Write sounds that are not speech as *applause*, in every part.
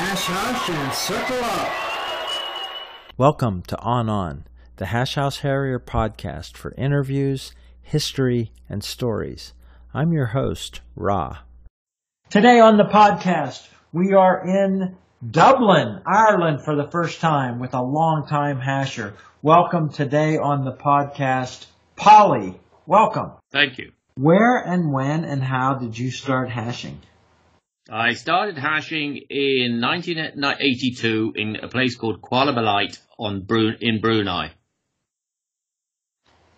hash hash and circle up. Welcome to On On, the Hash House Harrier podcast for interviews, history, and stories. I'm your host, Ra. Today on the podcast, we are in Dublin, Ireland for the first time with a longtime hasher. Welcome today on the podcast, Polly. Welcome. Thank you. Where and when and how did you start hashing? I started hashing in 1982 in a place called Kuala Belait on in Brunei.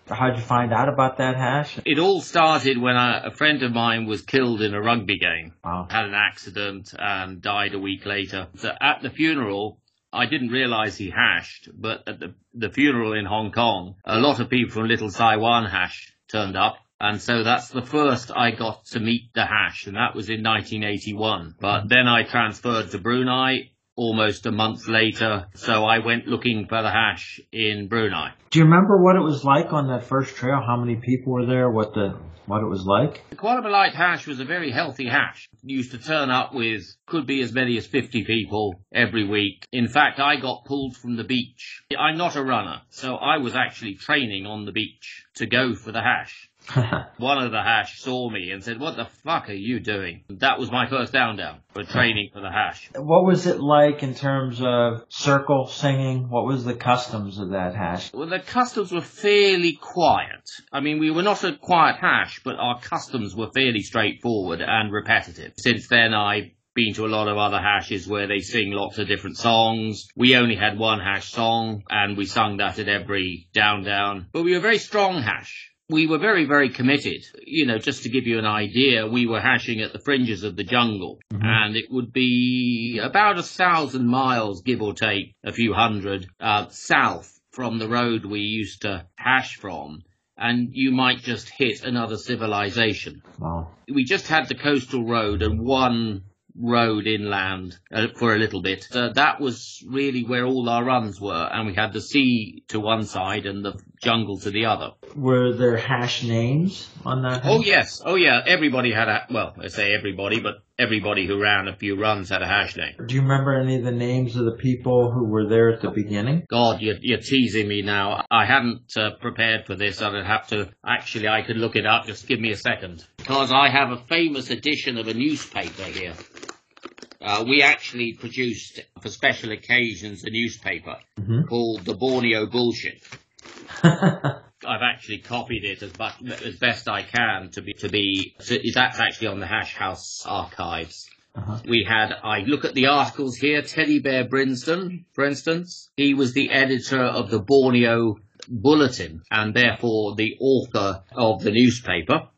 How'd you find out about that hash? It all started when a, a friend of mine was killed in a rugby game. Wow. Had an accident and died a week later. So at the funeral, I didn't realize he hashed, but at the, the funeral in Hong Kong, a lot of people from Little Sai Wan hash turned up. And so that's the first I got to meet the hash, and that was in 1981. But mm-hmm. then I transferred to Brunei almost a month later, so I went looking for the hash in Brunei. Do you remember what it was like on that first trail? How many people were there? What the what it was like? The Kuala Belait hash was a very healthy hash. It used to turn up with, could be as many as 50 people every week. In fact, I got pulled from the beach. I'm not a runner, so I was actually training on the beach to go for the hash. *laughs* One of the hash saw me and said, what the fuck are you doing? That was my first down down for training for the hash. what was it like in terms of circle singing? What was the customs of that hash? Well, the customs were fairly quiet. I mean, we were not a quiet hash, but our customs were fairly straightforward and repetitive. Since then, I've been to a lot of other hashes where they sing lots of different songs. We only had one hash song, and we sung that at every down down. But we were a very strong hash. We were very, very committed. You know, just to give you an idea, we were hashing at the fringes of the jungle, and it would be about a thousand miles, give or take a few hundred, uh, south from the road we used to hash from, and you might just hit another civilization. Wow. We just had the coastal road and one road inland uh, for a little bit. So that was really where all our runs were, and we had the sea to one side and the jungle to the other. Were there hash names on that? Oh yes, oh yeah, everybody had a, well, I say everybody, but everybody who ran a few runs had a hash name. Do you remember any of the names of the people who were there at the beginning? God, you're, you're teasing me now. I hadn't uh, prepared for this. I'd have to, actually, I could look it up. Just give me a second. Because I have a famous edition of a newspaper here. Uh, we actually produced, for special occasions, a newspaper Mhm. called The Borneo Bullshit. *laughs* I've actually copied it as, but, as best I can to be, to be, so that's actually on the Hash House archives. Uh-huh. We had, I look at the articles here, Teddy Bear Brinston, for instance. He was the editor of the Borneo Bulletin and therefore the author of the newspaper.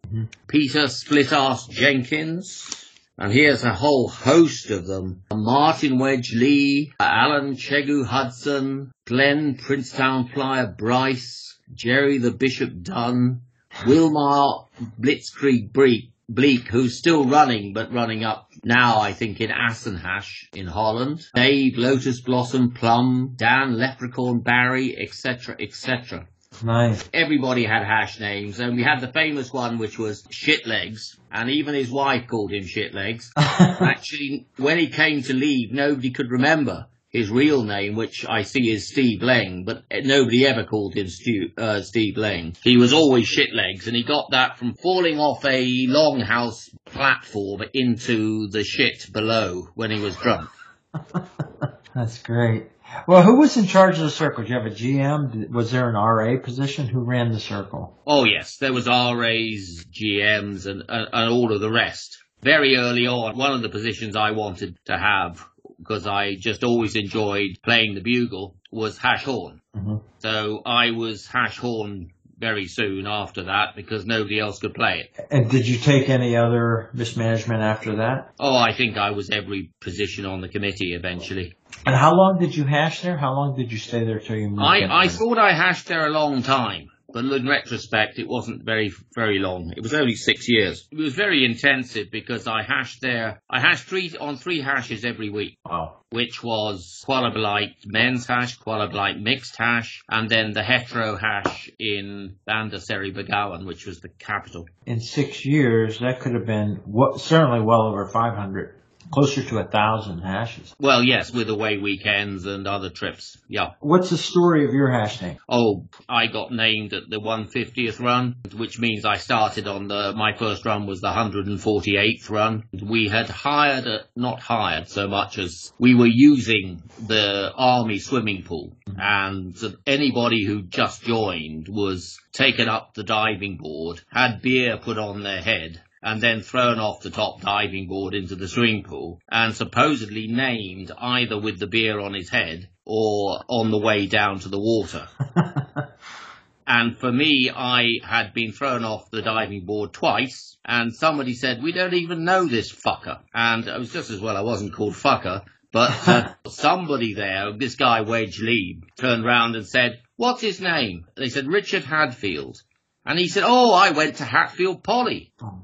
Peter Split Splitass Jenkins. And here's a whole host of them. Martin Wedge Lee, Alan Chegu Hudson, Glenn Princetown Flyer Bryce, Jerry the Bishop Dunn, Wilmar Blitzkrieg Bleak, Bleak, who's still running, but running up now, I think, in Assenhash in Holland. Dave Lotus Blossom Plum, Dan Leprechaun Barry, etc., etc. nice. Everybody had hash names, and we had the famous one, which was Shitlegs, and even his wife called him Shitlegs. *laughs* Actually, when he came to leave, nobody could remember his real name, which I see is Steve Leng, but nobody ever called him Stu, uh, Steve Leng. He was always Shitlegs, and he got that from falling off a longhouse platform into the shit below when he was drunk. *laughs* That's great. Well, who was in charge of the circle? Did you have a GM? Was there an RA position? Who ran the circle? Oh yes, there was RAs, GMs, and, and, and all of the rest. Very early on, one of the positions I wanted to have, because I just always enjoyed playing the bugle, was hash horn. Mhm. So I was hash horn very soon after that because nobody else could play it. And did you take any other mismanagement after that? Oh, I think I was every position on the committee eventually. And how long did you hash there? How long did you stay there till you moved? I. I thought I hashed there a long time, but in retrospect, it wasn't very, very long. It was only six years. It was very intensive because I hashed there, I hashed three, on three hashes every week, Wow. which was Kuala Belait men's hash, Kuala Belait mixed hash, and then the hetero hash in Bandar Seri Begawan, which was the capital. In six years, that could have been what, certainly well over 500 Closer to a thousand hashes. Well, yes, with away weekends and other trips. Yeah. What's the story of your hash tank? Oh, I got named at the 150th run, which means I started on the, my first run was the 148th run. We had hired, a, not hired so much as we were using the army swimming pool and anybody who just joined was taken up the diving board, had beer put on their head, and then thrown off the top diving board into the swimming pool and supposedly named either with the beer on his head or on the way down to the water. *laughs* and for me, I had been thrown off the diving board twice and somebody said, we don't even know this fucker. And it was just as well I wasn't called fucker. But uh, *laughs* somebody there, this guy Wedge Lee, turned round and said, what's his name? They said, Richard Hadfield. And he said, oh, I went to Hatfield Poly. Oh.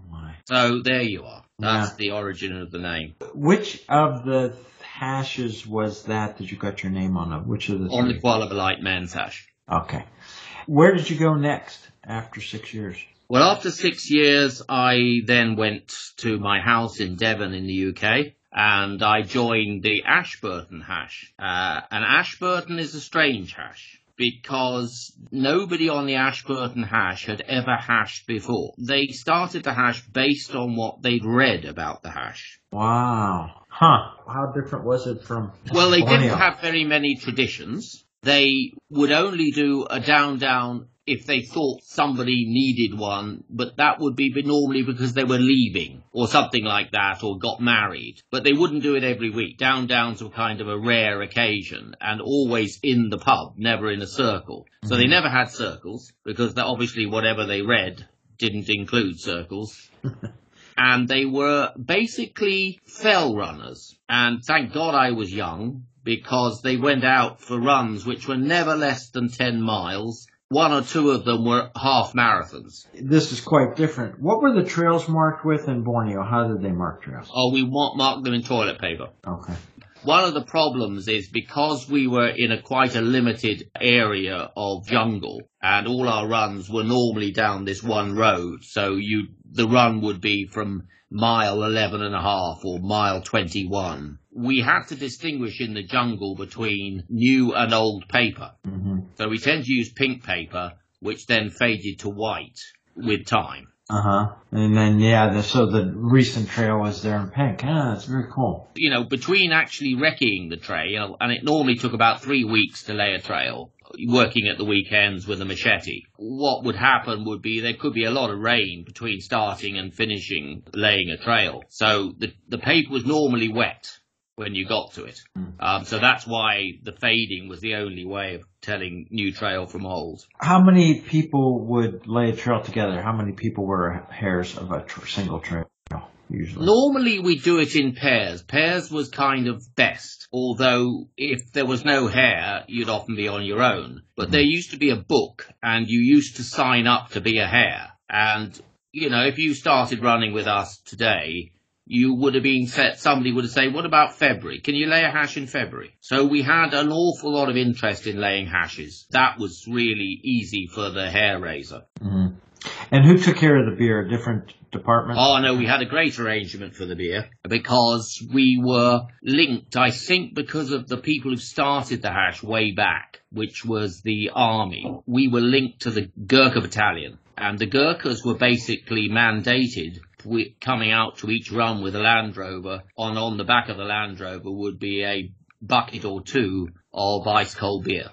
So there you are. That's Yeah. the origin of the name. Which of the hashes was that that you got your name on? Of which of the On the three? Kuala Belait Men's Hash. Okay. Where did you go next after six years? Well, after six years, I then went to my house in Devon in the UK and I joined the Ashburton hash. Uh, and Ashburton is a strange hash because nobody on the Ashburton hash had ever hashed before. They started the hash based on what they'd read about the hash. Wow. Huh. How different was it from? Well, they didn't have very many traditions. They would only do a down down if they thought somebody needed one, but that would be normally because they were leaving or something like that or got married. But they wouldn't do it every week. Down downs were kind of a rare occasion and always in the pub, never in a circle. So they mm-hmm. never had circles because obviously whatever they read didn't include circles *laughs* and they were basically fell runners. And thank God I was young because they went out for runs which were never less than 10 miles. One or two of them were half marathons. This is quite different. What were the trails marked with in Borneo? How did they mark trails? Oh, we marked them in toilet paper. Okay. One of the problems is because we were in a quite a limited area of jungle and all our runs were normally down this one road. So you, the run would be from mile 11 and a half or mile 21. We had to distinguish in the jungle between new and old paper. hmm So we tend to use pink paper, which then faded to white with time. Uh huh. And then yeah, the, so the recent trail was there in pink. Ah, that's very cool. you know, between actually wrecking the trail, and it normally took about three weeks to lay a trail, working at the weekends with a machete, what would happen would be there could be a lot of rain between starting and finishing laying a trail. So the, the paper was normally wet when you got to it. Um, so that's why the fading was the only way of telling new trail from old. How many people would lay a trail together? How many people were hares of a tr- single trail usually? Normally we do it in pairs. Pairs was kind of best. Although if there was no hare, you'd often be on your own. But there used to be a book and you used to sign up to be a hare. And, you know, if you started running with us today, you would have been set, somebody would have said, what about February? Can you lay a hash in February? So we had an awful lot of interest in laying hashes. That was really easy for the hare raiser. hmm And who took care of the beer? Different departments? Oh no, we had a great arrangement for the beer because we were linked, I think because of the people who started the hash way back, which was the army. We were linked to the Gurkha battalion and the Gurkhas were basically mandated coming out to each run with a Land Rover on, on the back of the Land Rover would be a bucket or two of ice cold beer.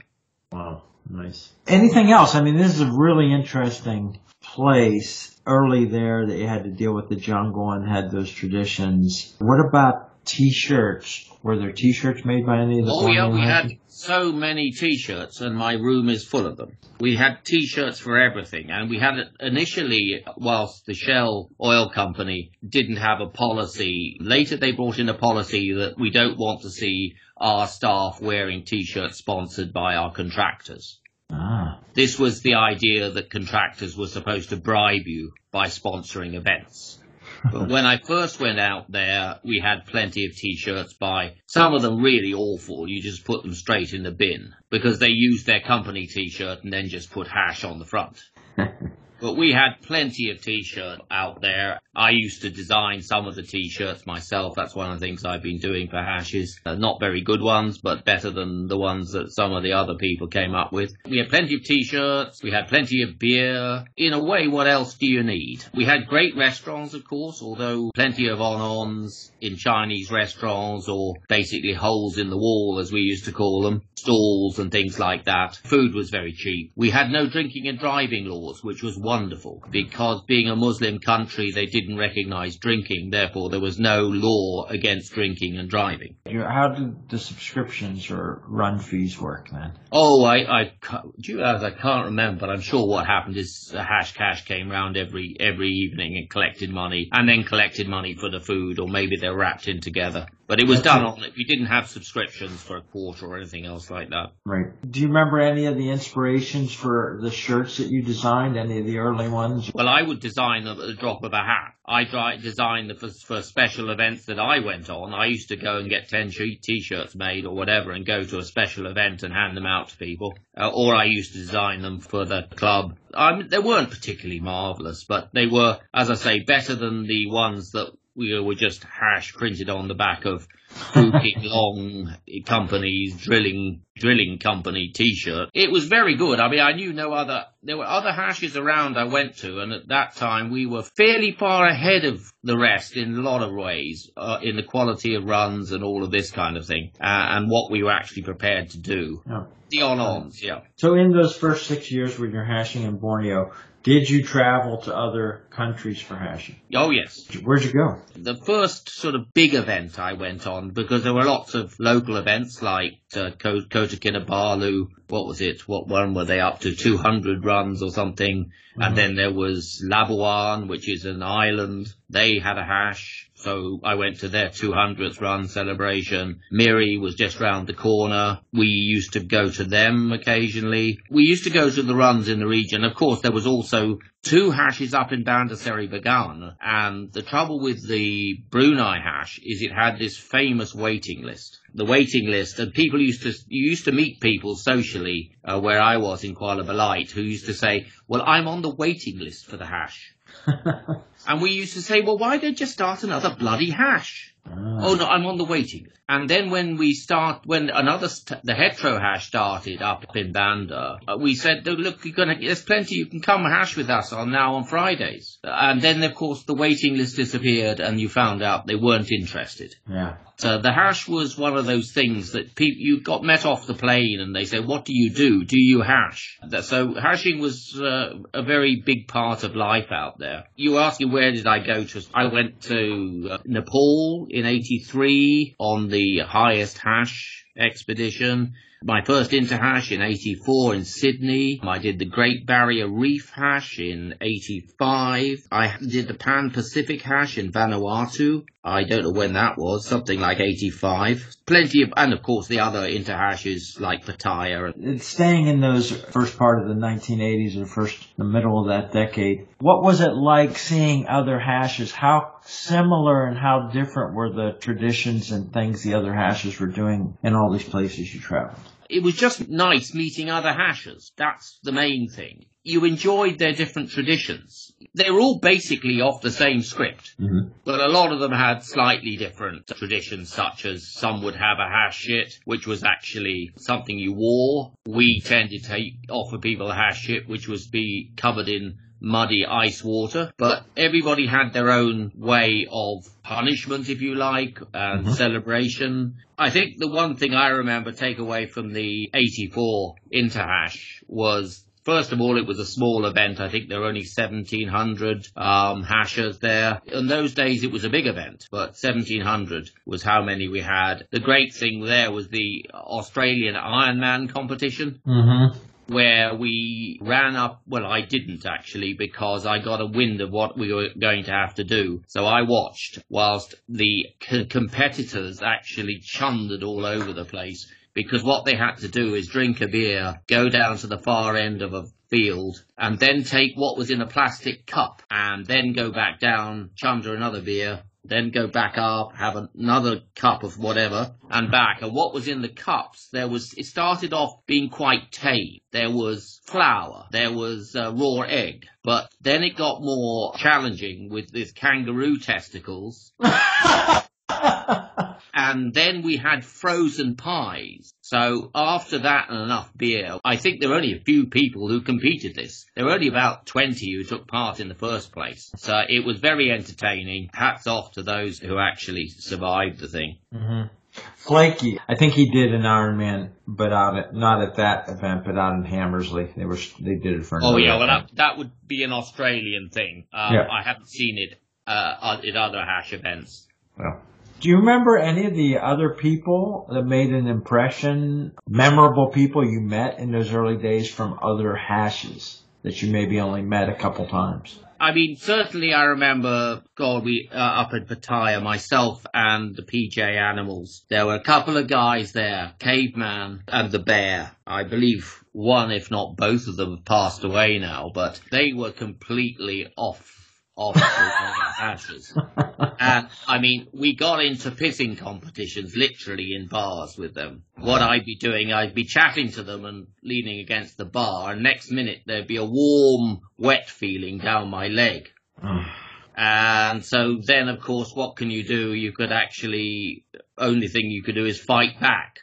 Wow, nice. Anything else? I mean, this is a really interesting place. Early there, that you had to deal with the jungle and had those traditions. What about t-shirts? Were there t-shirts made by any of the? Oh yeah, we had so many t-shirts and my room is full of them. We had t-shirts for everything and we had it initially whilst the Shell oil company didn't have a policy. Later they brought in a policy that we don't want to see our staff wearing t-shirts sponsored by our contractors. Ah, This was the idea that contractors were supposed to bribe you by sponsoring events. *laughs* But when I first went out there, we had plenty of t-shirts by some of them really awful. You just put them straight in the bin because they used their company t-shirt and then just put hash on the front. *laughs* But we had plenty of t-shirts out there. I used to design some of the t-shirts myself. That's one of the things I've been doing for hashes. Uh, not very good ones, but better than the ones that some of the other people came up with. We had plenty of t-shirts. We had plenty of beer. In a way, what else do you need? We had great restaurants, of course, although plenty of on-ons in Chinese restaurants or basically holes in the wall, as we used to call them, stalls and things like that. Food was very cheap. We had no drinking and driving laws, which was wonderful because being a Muslim country, they didn't recognize drinking. Therefore, there was no law against drinking and driving. How did the subscriptions or run fees work then? Oh, I, I, do you realize I can't remember, but I'm sure what happened is Hash Cash came round every, every evening and collected money and then collected money for the food or maybe they're wrapped in together. But it was done it. on, we didn't have subscriptions for a quarter or anything else like that. Right. Do you remember any of the inspirations for the shirts that you designed, any of the early ones? Well, I would design them at the drop of a hat. I designed them for, for special events that I went on. I used to go and get 10 t-shirts made or whatever and go to a special event and hand them out to people. Uh, or I used to design them for the club. I mean, they weren't particularly marvellous, but they were, as I say, better than the ones that we were just hash printed on the back of Fuking *laughs* Long Company's drilling drilling company T-shirt. It was very good. I mean, I knew no other. There were other hashes around I went to, and at that time we were fairly far ahead of the rest in a lot of ways, uh, in the quality of runs and all of this kind of thing, uh, and what we were actually prepared to do. The on-ons, yeah. So in those first six years when you're hashing in Borneo, did you travel to other countries for hashing? Oh yes. Where'd you go? The first sort of big event I went on because there were lots of local events like uh, Kota Kinabalu. What was it? What one were they up to? 200 runs or something. Mm-hmm. And then there was Labuan, which is an island. They had a hash. So I went to their 200th run celebration. Miri was just round the corner. We used to go to them occasionally. We used to go to the runs in the region. Of course, there was also two hashes up in Bandar Seri Begawan. And the trouble with the Brunei hash is it had this famous waiting list the waiting list, and people used to you used to meet people socially uh, where I was in Kuala Belait who used to say, "Well, I'm on the waiting list for the hash," *laughs* and we used to say, "Well, why don't you start another bloody hash?" Ah. Oh no, I'm on the waiting. And then when we start, when another st- the hetero hash started up in Banda, uh, we said, "Look, you're gonna there's plenty. You can come hash with us on now on Fridays." And then of course the waiting list disappeared, and you found out they weren't interested. Yeah. So the hash was one of those things that people you got met off the plane, and they say, "What do you do? Do you hash?" So hashing was uh, a very big part of life out there. You ask me where did I go to? I went to uh, Nepal in 83 on the highest hash expedition. My first interhash in 84 in Sydney. I did the Great Barrier Reef hash in 85. I did the Pan Pacific hash in Vanuatu. I don't know when that was, something like 85. Plenty of, and of course the other interhashes like Pattaya. Staying in those first part of the 1980s or first, the middle of that decade. What was it like seeing other hashes? How similar and how different were the traditions and things the other hashes were doing in all these places you traveled? It was just nice meeting other hashers. That's the main thing. You enjoyed their different traditions. They were all basically off the same script, mm-hmm. but a lot of them had slightly different traditions, such as some would have a hash shit, which was actually something you wore. We tended to take offer people a hash shit, which was be covered in muddy ice water, but everybody had their own way of punishment, if you like, and mm-hmm. celebration. I think the one thing I remember take away from the 84 Interhash was First of all, it was a small event. I think there were only 1,700 um, hashers there. In those days, it was a big event, but 1,700 was how many we had. The great thing there was the Australian Ironman competition. Mm-hmm where we ran up. Well, I didn't actually because I got a wind of what we were going to have to do. So I watched whilst the c- competitors actually chundered all over the place because what they had to do is drink a beer, go down to the far end of a field, and then take what was in a plastic cup and then go back down, chunder another beer, then go back up, have another cup of whatever, and back. And what was in the cups, there was, it started off being quite tame. There was flour, there was uh, raw egg, but then it got more challenging with this kangaroo testicles. *laughs* and then we had frozen pies. So after that and enough beer, I think there were only a few people who competed this. There were only about 20 who took part in the first place. So it was very entertaining. Hats off to those who actually survived the thing. Mm-hmm. Flaky, I think he did an Ironman, but out at, not at that event, but out in Hammersley. They were they did it for. Oh yeah, well that, that would be an Australian thing. Um, yeah. I haven't seen it uh, at other hash events. Well, do you remember any of the other people that made an impression, memorable people you met in those early days from other hashes that you maybe only met a couple times? I mean, certainly I remember, God, we, uh, up at Pattaya, myself and the PJ Animals. There were a couple of guys there, Caveman and the Bear. I believe one, if not both of them, have passed away now, but they were completely off of ashes. and I mean, we got into pissing competitions literally in bars with them. What I'd be doing, I'd be chatting to them and leaning against the bar, and next minute there'd be a warm, wet feeling down my leg. and so then, of course, what can you do? You could actually, only thing you could do is fight back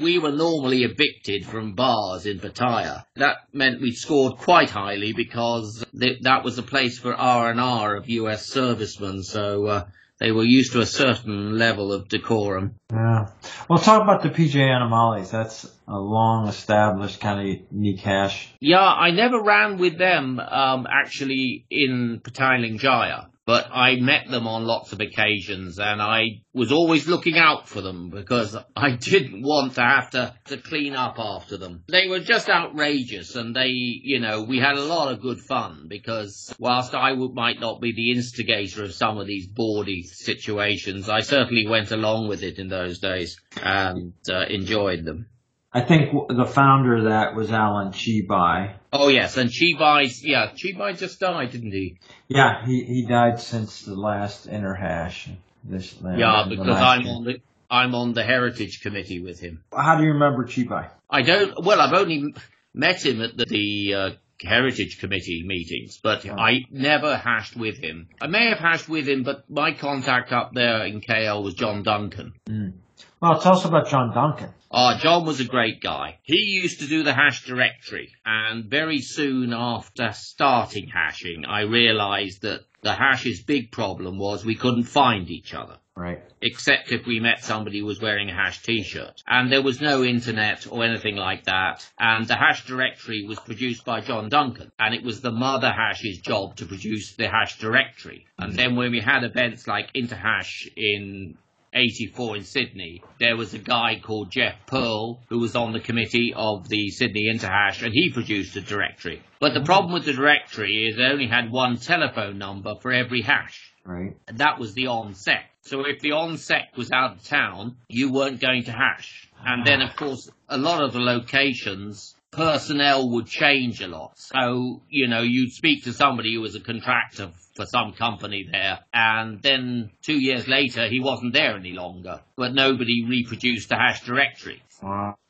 we were normally evicted from bars in Pattaya. That meant we scored quite highly because th- that was a place for R and R of U.S. servicemen. So uh, they were used to a certain level of decorum. Yeah. Well, talk about the PJ Animales. That's a long established kind of unique hash. Yeah, I never ran with them um, actually in Petaling Jaya but I met them on lots of occasions and I was always looking out for them because I *laughs* didn't want to have to, to clean up after them. They were just outrageous and they, you know, we had a lot of good fun because whilst I might not be the instigator of some of these bawdy situations, I certainly went along with it in those days and uh, enjoyed them. I think the founder of that was Alan Chibai. Oh yes, and Chibai's yeah, Chibai just died, didn't he? Yeah, he he died since the last interhash. This yeah, because I'm on the I'm on the heritage committee with him. How do you remember Chibai? I don't. Well, I've only met him at the, the uh, heritage committee meetings, but yeah. I never hashed with him. I may have hashed with him, but my contact up there in KL was John Duncan. Mm. Well, tell us about John Duncan. Oh, John was a great guy. He used to do the hash directory, and very soon after starting hashing, I realized that the hash's big problem was we couldn't find each other. Right. Except if we met somebody who was wearing a hash t-shirt. And there was no internet or anything like that. And the hash directory was produced by John Duncan. And it was the mother hash's job to produce the hash directory. And mm. then when we had events like Interhash in 84 in Sydney, there was a guy called Jeff Pearl who was on the committee of the Sydney Interhash and he produced a directory. But the mm-hmm. problem with the directory is it only had one telephone number for every hash. Right. And that was the onsec. So if the onsec was out of town, you weren't going to hash. And then ah. of course, a lot of the locations personnel would change a lot. So, you know, you'd speak to somebody who was a contractor for some company there, and then two years later he wasn't there any longer, but nobody reproduced the hash directory.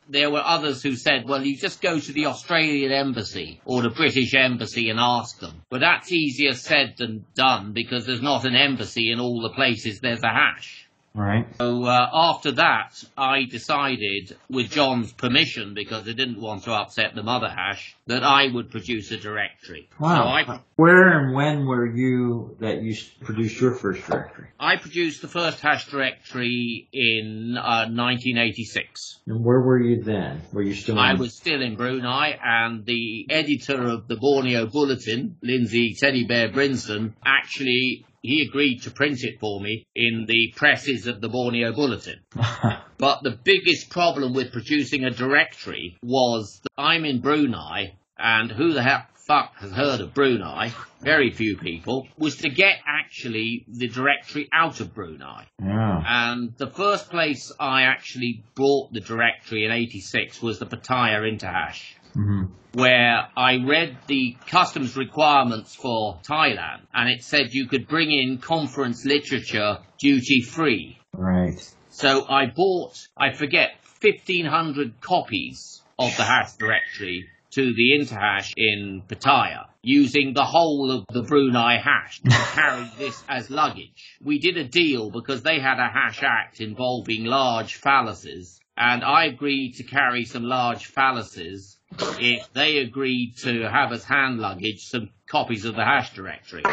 There were others who said, well, you just go to the Australian embassy or the British embassy and ask them. But that's easier said than done because there's not an embassy in all the places there's a hash. Right. So uh, after that, I decided, with John's permission, because I didn't want to upset the mother hash, that I would produce a directory. Wow. So I, Where and when were you that you produced your first directory? I produced the first hash directory in uh, 1986. And where were you then? Were you still? In... I was still in Brunei, and the editor of the Borneo Bulletin, Lindsay Teddy Bear Brinsden, actually he agreed to print it for me in the presses of the Borneo Bulletin. *laughs* but the biggest problem with producing a directory was that I'm in Brunei, and who the heck fuck has heard of Brunei? Very few people. Was to get actually the directory out of Brunei. Yeah. And the first place I actually brought the directory in '86 was the Pattaya Interhash. Mm-hmm. Where I read the customs requirements for Thailand and it said you could bring in conference literature duty free. Right. So I bought, I forget, 1500 copies of the hash directory to the Interhash in Pattaya using the whole of the Brunei hash to *laughs* carry this as luggage. We did a deal because they had a hash act involving large phalluses and I agreed to carry some large phalluses if they agreed to have as hand luggage some copies of the hash directory. *laughs*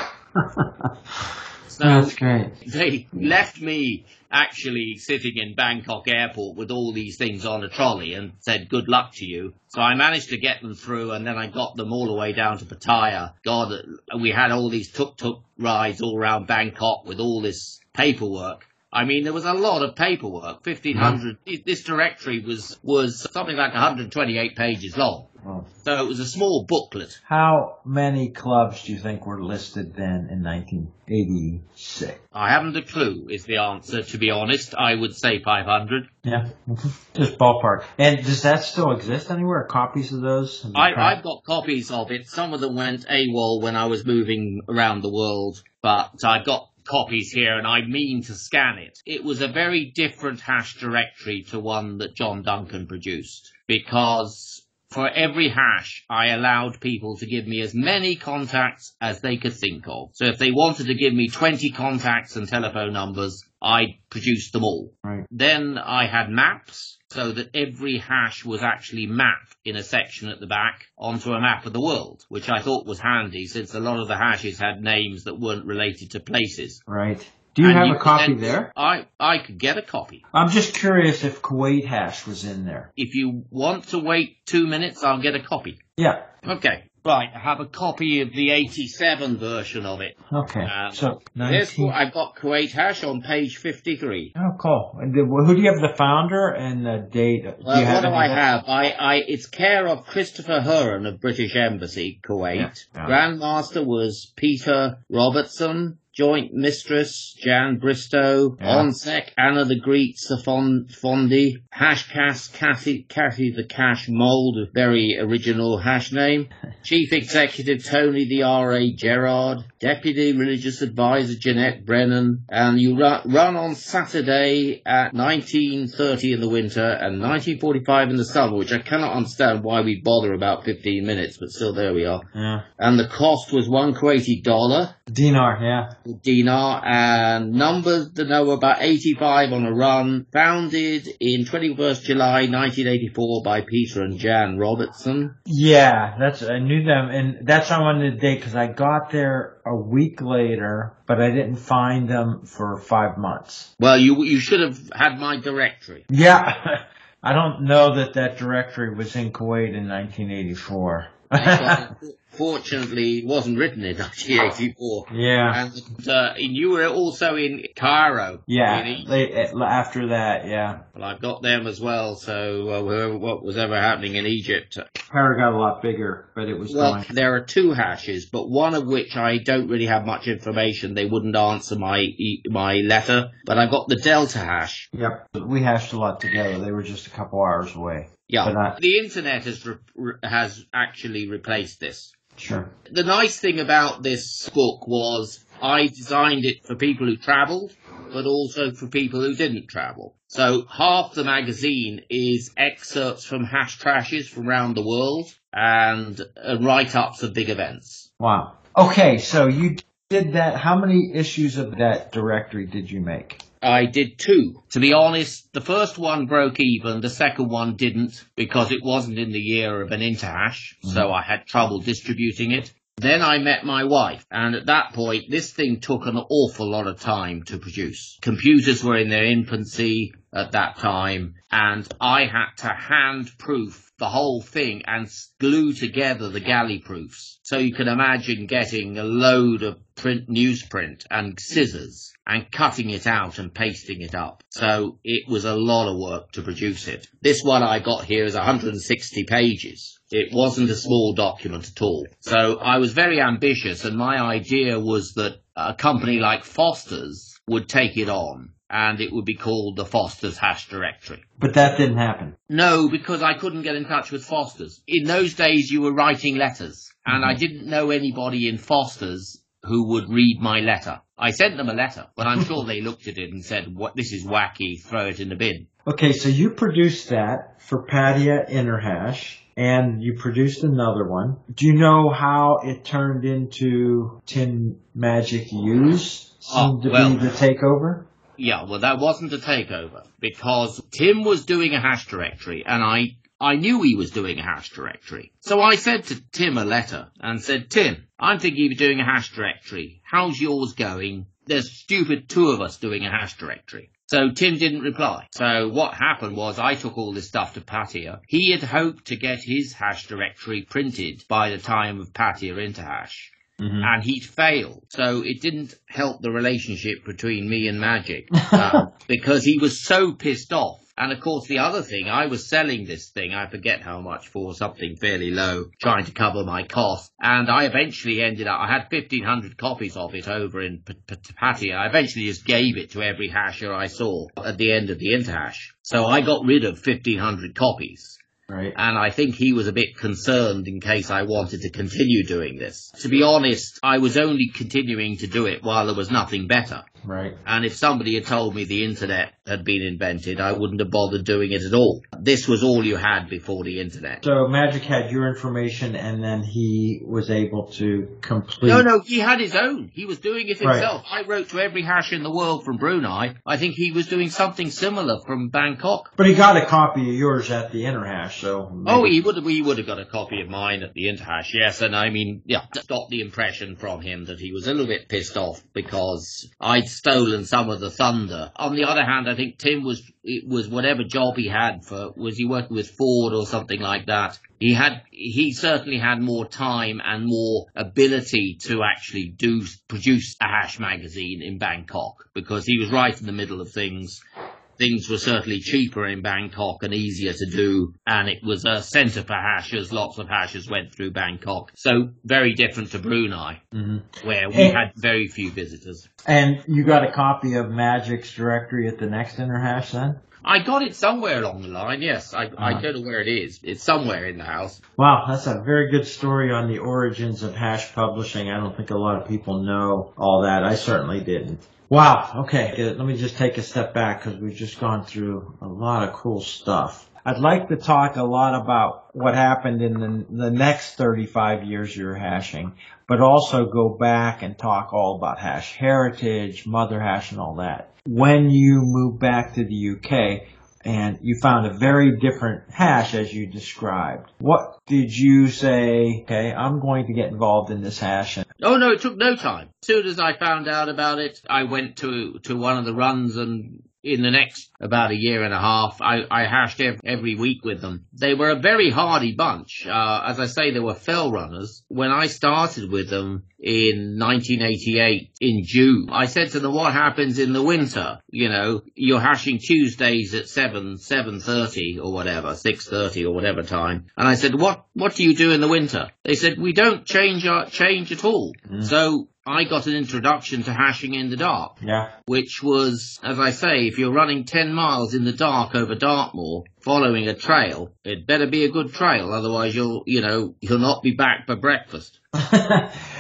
So That's great. They left me actually sitting in Bangkok airport with all these things on a trolley and said, good luck to you. So I managed to get them through and then I got them all the way down to Pattaya. God, we had all these tuk-tuk rides all around Bangkok with all this paperwork. I mean, there was a lot of paperwork. 1500. Mm-hmm. This directory was, was something like 128 pages long. Oh. So it was a small booklet. How many clubs do you think were listed then in 1986? I haven't a clue is the answer, to be honest. I would say 500. Yeah, *laughs* just ballpark. And does that still exist anywhere? Copies of those? I, I've got copies of it. Some of them went AWOL when I was moving around the world, but I got copies here and I mean to scan it. It was a very different hash directory to one that John Duncan produced because for every hash, I allowed people to give me as many contacts as they could think of. So if they wanted to give me 20 contacts and telephone numbers, I produced them all. Right. Then I had maps so that every hash was actually mapped in a section at the back onto a map of the world, which I thought was handy since a lot of the hashes had names that weren't related to places. Right. Do you and have you a copy there? I, I could get a copy. I'm just curious if Kuwait hash was in there. If you want to wait two minutes, I'll get a copy. Yeah. Okay. Right, I have a copy of the 87 version of it. Okay. Um, so, 19... I've got Kuwait Hash on page 53. Oh, cool. And who do you have the founder and the date? Do well, what do I have? I, I, it's care of Christopher Huron of British Embassy, Kuwait. Yeah. Grandmaster was Peter Robertson. Joint Mistress, Jan Bristow, yeah. Onsec, Anna the Greek, Safon Fondi, Hash Cash, Kathy, Kathy the Cash Mold, a very original hash name, *laughs* Chief Executive Tony the R.A. Gerard, Deputy Religious Advisor Jeanette Brennan, and you run, run on Saturday at 1930 in the winter and 1945 in the summer, which I cannot understand why we bother about 15 minutes, but still there we are. Yeah. And the cost was one Kuwaiti dollar. Dinar, yeah dinar and numbers that know about 85 on a run, founded in 21st July 1984 by Peter and Jan Robertson. Yeah, that's I knew them, and that's how I wanted to date because I got there a week later, but I didn't find them for five months. Well, you you should have had my directory. Yeah, *laughs* I don't know that that directory was in Kuwait in 1984. *laughs* fortunately, it wasn't written in 1984. Yeah. And, uh, you were also in Cairo. Yeah. after that, yeah. Well, I've got them as well. So uh, what was ever happening in Egypt? Cairo got a lot bigger, but it was. Well, going. there are two hashes, but one of which I don't really have much information. They wouldn't answer my my letter, but I got the Delta hash. Yep. We hashed a lot together. They were just a couple hours away. Yeah. The internet has re- has actually replaced this. Sure. The nice thing about this book was I designed it for people who travelled, but also for people who didn't travel. So half the magazine is excerpts from hash trashes from around the world and uh, write-ups of big events. Wow. Okay, so you did that. How many issues of that directory did you make? I did two. To be honest, the first one broke even, the second one didn't because it wasn't in the year of an interhash, mm-hmm. so I had trouble distributing it. Then I met my wife, and at that point, this thing took an awful lot of time to produce. Computers were in their infancy at that time, and I had to hand proof the whole thing and glue together the galley proofs. So you can imagine getting a load of print newsprint and scissors and cutting it out and pasting it up. So it was a lot of work to produce it. This one I got here is 160 pages. It wasn't a small document at all. So I was very ambitious and my idea was that a company like Foster's would take it on and it would be called the Foster's Hash Directory. But that didn't happen. No, because I couldn't get in touch with Foster's. In those days, you were writing letters, and mm-hmm. I didn't know anybody in Foster's who would read my letter. I sent them a letter, but I'm sure they looked at it and said, "What? This is wacky. Throw it in the bin." Okay, so you produced that for Pattaya Interhash, and you produced another one. Do you know how it turned into Tim Magic Use? Oh, Seemed to well. be the takeover. Yeah, well, that wasn't a takeover because Tim was doing a hash directory, and I I knew he was doing a hash directory. So I said to Tim a letter and said, Tim, I'm thinking of doing a hash directory. How's yours going? There's stupid two of us doing a hash directory. So Tim didn't reply. So what happened was I took all this stuff to Pattaya. He had hoped to get his hash directory printed by the time of Pattaya Interhash and he'd failed. So it didn't help the relationship between me and Magic *laughs* uh, because he was so pissed off. And of course, the other thing, I was selling this thing, I forget how much for something fairly low, trying to cover my cost. And I eventually ended up, I had 1500 copies of it over in P-. I eventually just gave it to every hasher I saw at the end of the interhash. So I got rid of 1500 copies Right. and I think he was a bit concerned in case I wanted to continue doing this. To be honest, I was only continuing to do it while there was nothing better. Right. And if somebody had told me the internet had been invented, I wouldn't have bothered doing it at all. This was all you had before the internet. So Magic had your information, and then he was able to complete. No, no, he had his own. He was doing it Right. himself. I wrote to every hash in the world from Brunei. I think he was doing something similar from Bangkok. But he got a copy of yours at the Interhash, so. Oh, he would have. He would have got a copy of mine at the Interhash, yes. And I mean, yeah, got the impression from him that he was a little bit pissed off because I'd stolen some of the thunder. On the other hand, I think Tim was it was whatever job he had for was he working with Ford or something like that. He had he certainly had more time and more ability to actually do produce a hash magazine in Bangkok because he was right in the middle of things things were certainly cheaper in Bangkok and easier to do, and it was a centre for hashers. Lots of hashers went through Bangkok, so very different to Brunei, Mhm. where we And- had very few visitors. And you got a copy of Magic's directory at the next Interhash then? I got it somewhere along the line. Yes, I, I Uh-huh. don't know where it is. It's somewhere in the house. Wow, that's a very good story on the origins of hash publishing. I don't think a lot of people know all that. I certainly didn't. Wow, okay, let me just take a step back because we've just gone through a lot of cool stuff. I'd like to talk a lot about what happened in the, the next 35 years you're hashing, but also go back and talk all about hash heritage, mother hash and all that. When you moved back to the UK, and you found a very different hash as you described. What did you say, okay, I'm going to get involved in this hash and Oh no, it took no time. As soon as I found out about it, I went to to one of the runs and in the next about a year and a half, I, I hashed ev- every week with them. They were a very hardy bunch. Uh, as I say, they were fell runners. When I started with them in 1988 in June, I said to them, what happens in the winter? You know, you're hashing Tuesdays at 7, 7.30 or whatever, 6.30 or whatever time. And I said, what, what do you do in the winter? They said, we don't change our, change at all. So I got an introduction to hashing in the dark yeah, which was, as I say, if you're running 10 miles in the dark over Dartmoor, following a trail, it better be a good trail, otherwise you'll, you know, you'll not be back for breakfast. *laughs*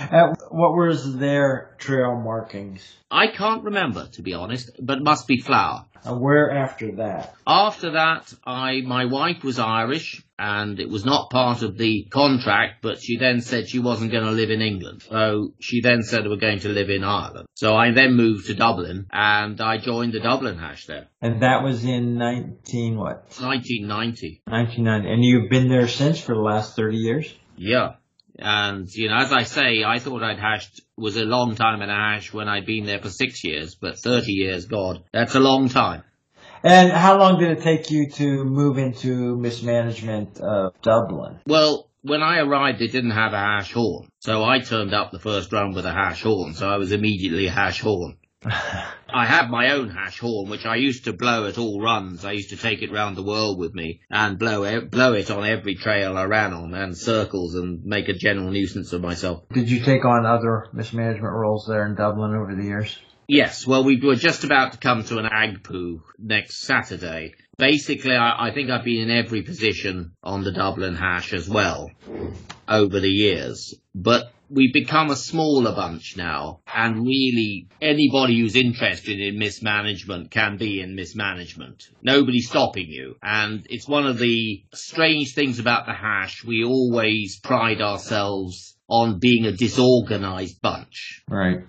Uh, what was their trail markings? I can't remember, to be honest, but must be flour. Uh, where after that? After that, I, my wife was Irish, and it was not part of the contract, but she then said she wasn't going to live in England. So she then said we're going to live in Ireland. So I then moved to Dublin, and I joined the Dublin hash there. And that was in 19 what? 1990. 1990. And you've been there since for the last 30 years? Yeah. And, you know, as I say, I thought I'd hashed, was a long time in a hash when I'd been there for six years, but 30 years, God, that's a long time. And how long did it take you to move into mismanagement of Dublin? Well, when I arrived, they didn't have a hash horn. So I turned up the first round with a hash horn, so I was immediately a hash horn. *laughs* I have my own hash horn, which I used to blow at all runs. I used to take it round the world with me and blow it, blow it on every trail I ran on and circles and make a general nuisance of myself. Did you take on other mismanagement roles there in Dublin over the years? Yes, well, we were just about to come to an AGPU next Saturday. Basically, I, I think I've been in every position on the Dublin hash as well over the years. But we've become a smaller bunch now, and really anybody who's interested in mismanagement can be in mismanagement. Nobody's stopping you. And it's one of the strange things about the hash. We always pride ourselves on being a disorganized bunch. Right.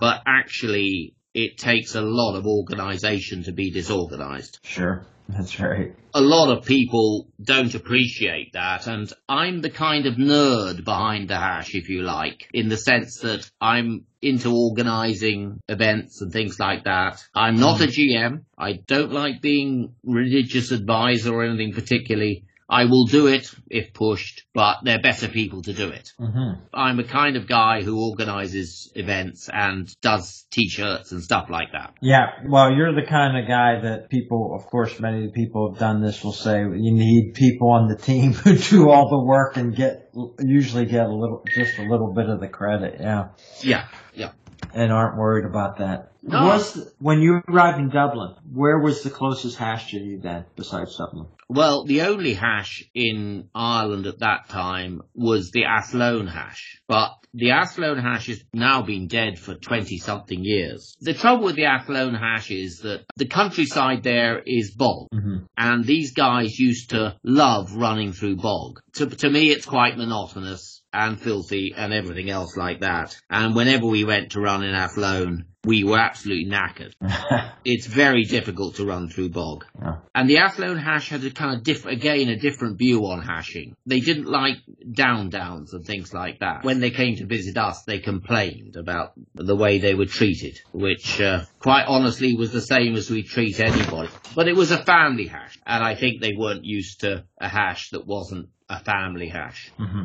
But actually, it takes a lot of organization to be disorganized. Sure. *laughs* That's right. A lot of people don't appreciate that, and I'm the kind of nerd behind the hash, if you like, in the sense that I'm into organizing events and things like that. I'm not a GM. I don't like being religious advisor or anything particularly. I will do it if pushed, but they're better people to do it. Mm-hmm. I'm a kind of guy who organizes events and does t-shirts and stuff like that. Yeah, well, you're the kind of guy that people, of course, many people have done this will say you need people on the team *laughs* who do all the work and get, usually get a little, just a little bit of the credit. Yeah. Yeah, yeah. And aren't worried about that. No. Was, when you arrived in Dublin, where was the closest hash to you then, besides Dublin? Well, the only hash in Ireland at that time was the Athlone hash. But the Athlone hash has now been dead for 20 something years. The trouble with the Athlone hash is that the countryside there is bog. Mm-hmm. And these guys used to love running through bog. To, to me, it's quite monotonous and filthy and everything else like that. And whenever we went to run in Athlone, we were absolutely knackered. *laughs* it's very difficult to run through bog. Yeah. And the Athlone hash had a kind of diff- again a different view on hashing. They didn't like down downs and things like that. When they came to visit us, they complained about the way they were treated, which uh, quite honestly was the same as we treat anybody. But it was a family hash, and I think they weren't used to a hash that wasn't a family hash. Mm-hmm.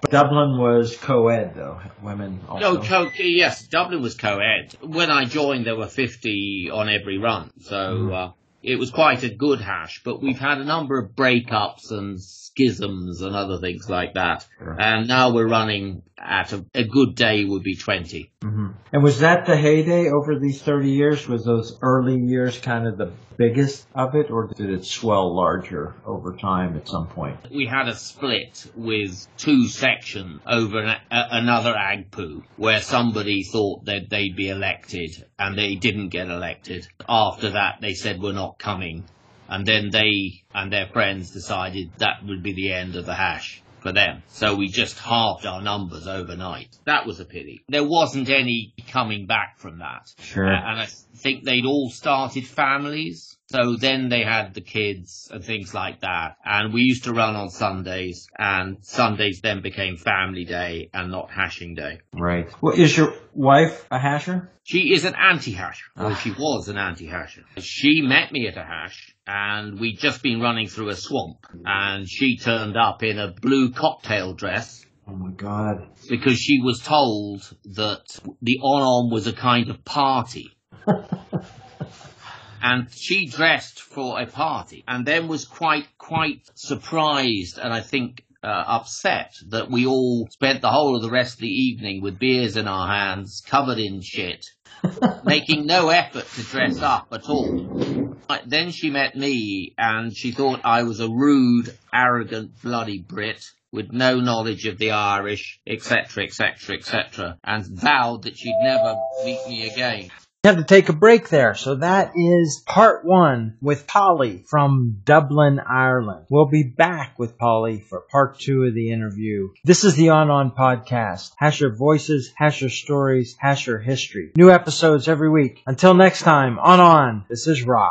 But Dublin was co-ed though, women also. No, co- yes, Dublin was co-ed. When I joined, there were 50 on every run, so Mm. uh, it was quite a good hash. But we've had a number of breakups and schisms and other things like that, Sure. and now we're running at a, a good day would be 20. Hmm And was that the heyday over these 30 years? Was those early years kind of the biggest of it, or did it swell larger over time at some point? We had a split with two sections over an, a, another AGPU where somebody thought that they'd be elected and they didn't get elected. After that, they said we're not coming. And then they and their friends decided that would be the end of the hash for them. So we just halved our numbers overnight. That was a pity. There wasn't any coming back from that. Sure. Uh, and I think they'd all started families. So then they had the kids and things like that. And we used to run on Sundays and Sundays then became family day and not hashing day. Right. Well, is your wife a hasher? She is an anti-hasher. Well, Ah. she was an anti-hasher. She met me at a hash and we'd just been running through a swamp and she turned up in a blue cocktail dress Oh my God. because she was told that the on-on was a kind of party. *laughs* and she dressed for a party and then was quite, quite surprised and I think uh, upset that we all spent the whole of the rest of the evening with beers in our hands, covered in shit, *laughs* making no effort to dress up at all. Then she met me and she thought I was a rude, arrogant, bloody Brit with no knowledge of the Irish, etc., etc., etc., and vowed that she'd never meet me again. We had to take a break there. So that is part one with Polly from Dublin, Ireland. We'll be back with Polly for part two of the interview. This is the On On podcast. Hash your voices, hash your stories, hash your history. New episodes every week. Until next time, On On, this is Ra.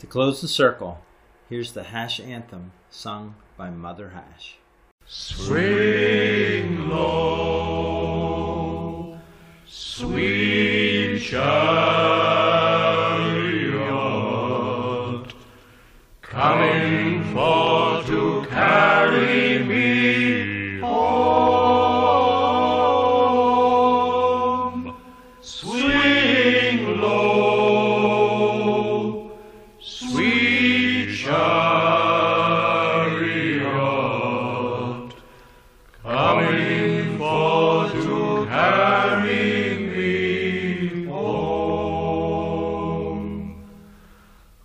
To close the circle, here's the Hash Anthem sung by Mother Hash. Swing low, sweet chariot,